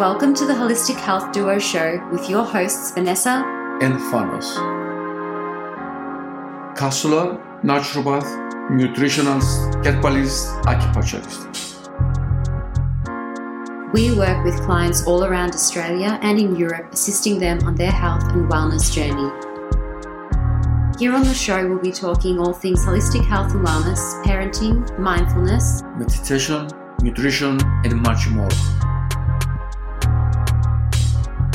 Welcome to the Holistic Health Duo Show with your hosts Vanessa and Thanos. Counselor, naturopath, nutritionist, herbalist, acupuncturist. We work with clients all around Australia and in Europe, assisting them on their health and wellness journey. Here on the show, we'll be talking all things holistic health and wellness, parenting, mindfulness, meditation, nutrition, and much more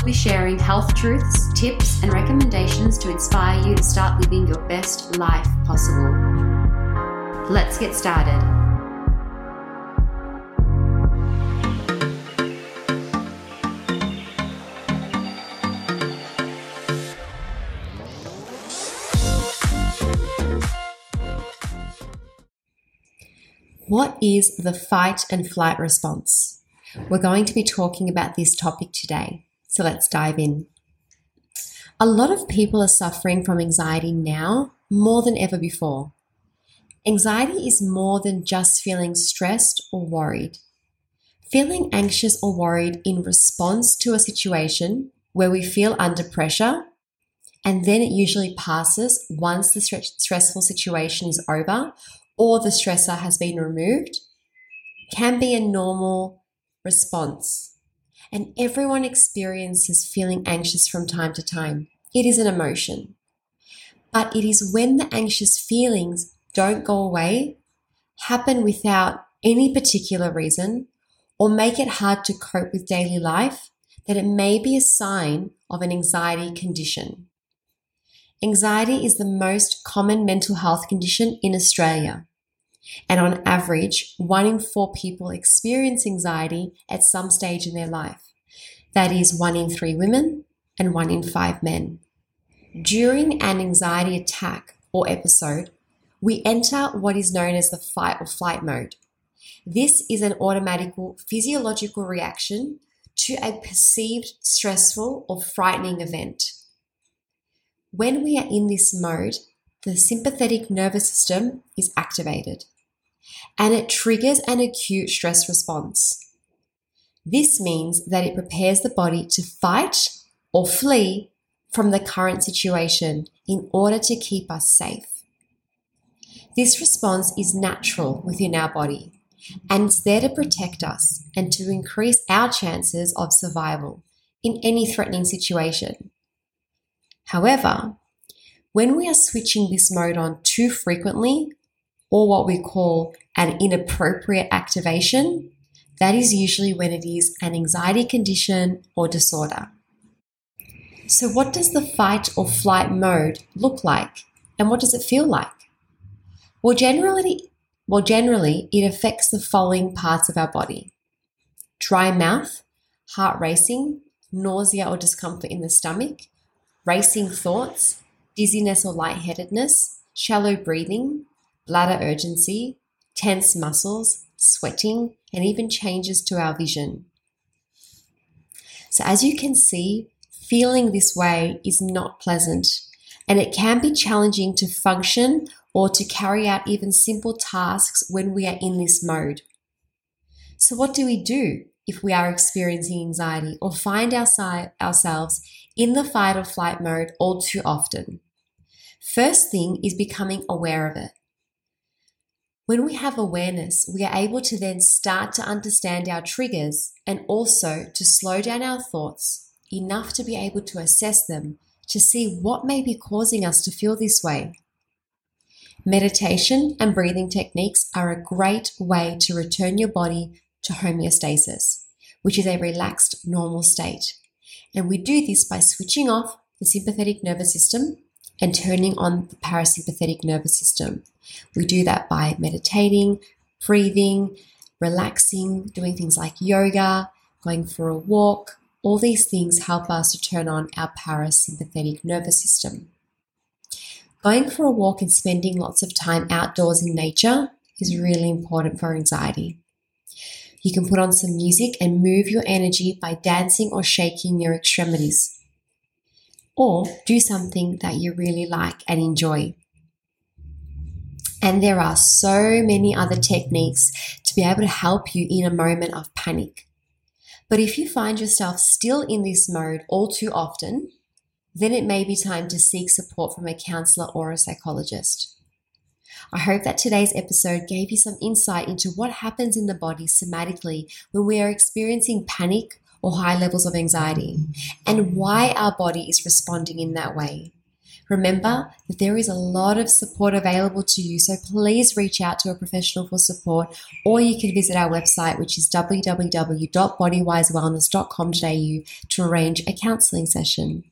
be sharing health truths, tips, and recommendations to inspire you to start living your best life possible. Let's get started. What is the fight and flight response? We're going to be talking about this topic today. So let's dive in. A lot of people are suffering from anxiety now more than ever before. Anxiety is more than just feeling stressed or worried. Feeling anxious or worried in response to a situation where we feel under pressure, and then it usually passes once the stressful situation is over or the stressor has been removed, can be a normal response and everyone experiences feeling anxious from time to time. It is an emotion. But it is when the anxious feelings don't go away, happen without any particular reason, or make it hard to cope with daily life, that it may be a sign of an anxiety condition. Anxiety is the most common mental health condition in Australia. And on average, one in four people experience anxiety at some stage in their life. That is one in three women and one in five men. During an anxiety attack or episode, we enter what is known as the fight or flight mode. This is an automatic physiological reaction to a perceived stressful or frightening event. When we are in this mode, the sympathetic nervous system is activated and it triggers an acute stress response. This means that it prepares the body to fight or flee from the current situation in order to keep us safe. This response is natural within our body and it's there to protect us and to increase our chances of survival in any threatening situation. However, when we are switching this mode on too frequently, or what we call an inappropriate activation, that is usually when it is an anxiety condition or disorder. So, what does the fight or flight mode look like and what does it feel like? Well, generally, well, generally, it affects the following parts of our body dry mouth, heart racing, nausea or discomfort in the stomach, racing thoughts, dizziness or lightheadedness, shallow breathing, bladder urgency, tense muscles, sweating, and even changes to our vision. So, as you can see, feeling this way is not pleasant, and it can be challenging to function or to carry out even simple tasks when we are in this mode. So, what do we do if we are experiencing anxiety or find our ourselves in the fight or flight mode all too often? First thing is becoming aware of it. When we have awareness, we are able to then start to understand our triggers and also to slow down our thoughts enough to be able to assess them to see what may be causing us to feel this way. Meditation and breathing techniques are a great way to return your body to homeostasis, which is a relaxed, normal state. And we do this by switching off the sympathetic nervous system and turning on the parasympathetic nervous system. We do that by meditating, breathing, relaxing, doing things like yoga, going for a walk. All these things help us to turn on our parasympathetic nervous system. Going for a walk and spending lots of time outdoors in nature is really important for anxiety. You can put on some music and move your energy by dancing or shaking your extremities or do something that you really like and enjoy. And there are so many other techniques to be able to help you in a moment of panic. But if you find yourself still in this mode all too often, then it may be time to seek support from a counselor or a psychologist. I hope that today's episode gave you some insight into what happens in the body somatically when we are experiencing panic or high levels of anxiety and why our body is responding in that way. Remember that there is a lot of support available to you, so please reach out to a professional for support, or you can visit our website, which is www.bodywise.wellness.com.au, to arrange a counseling session.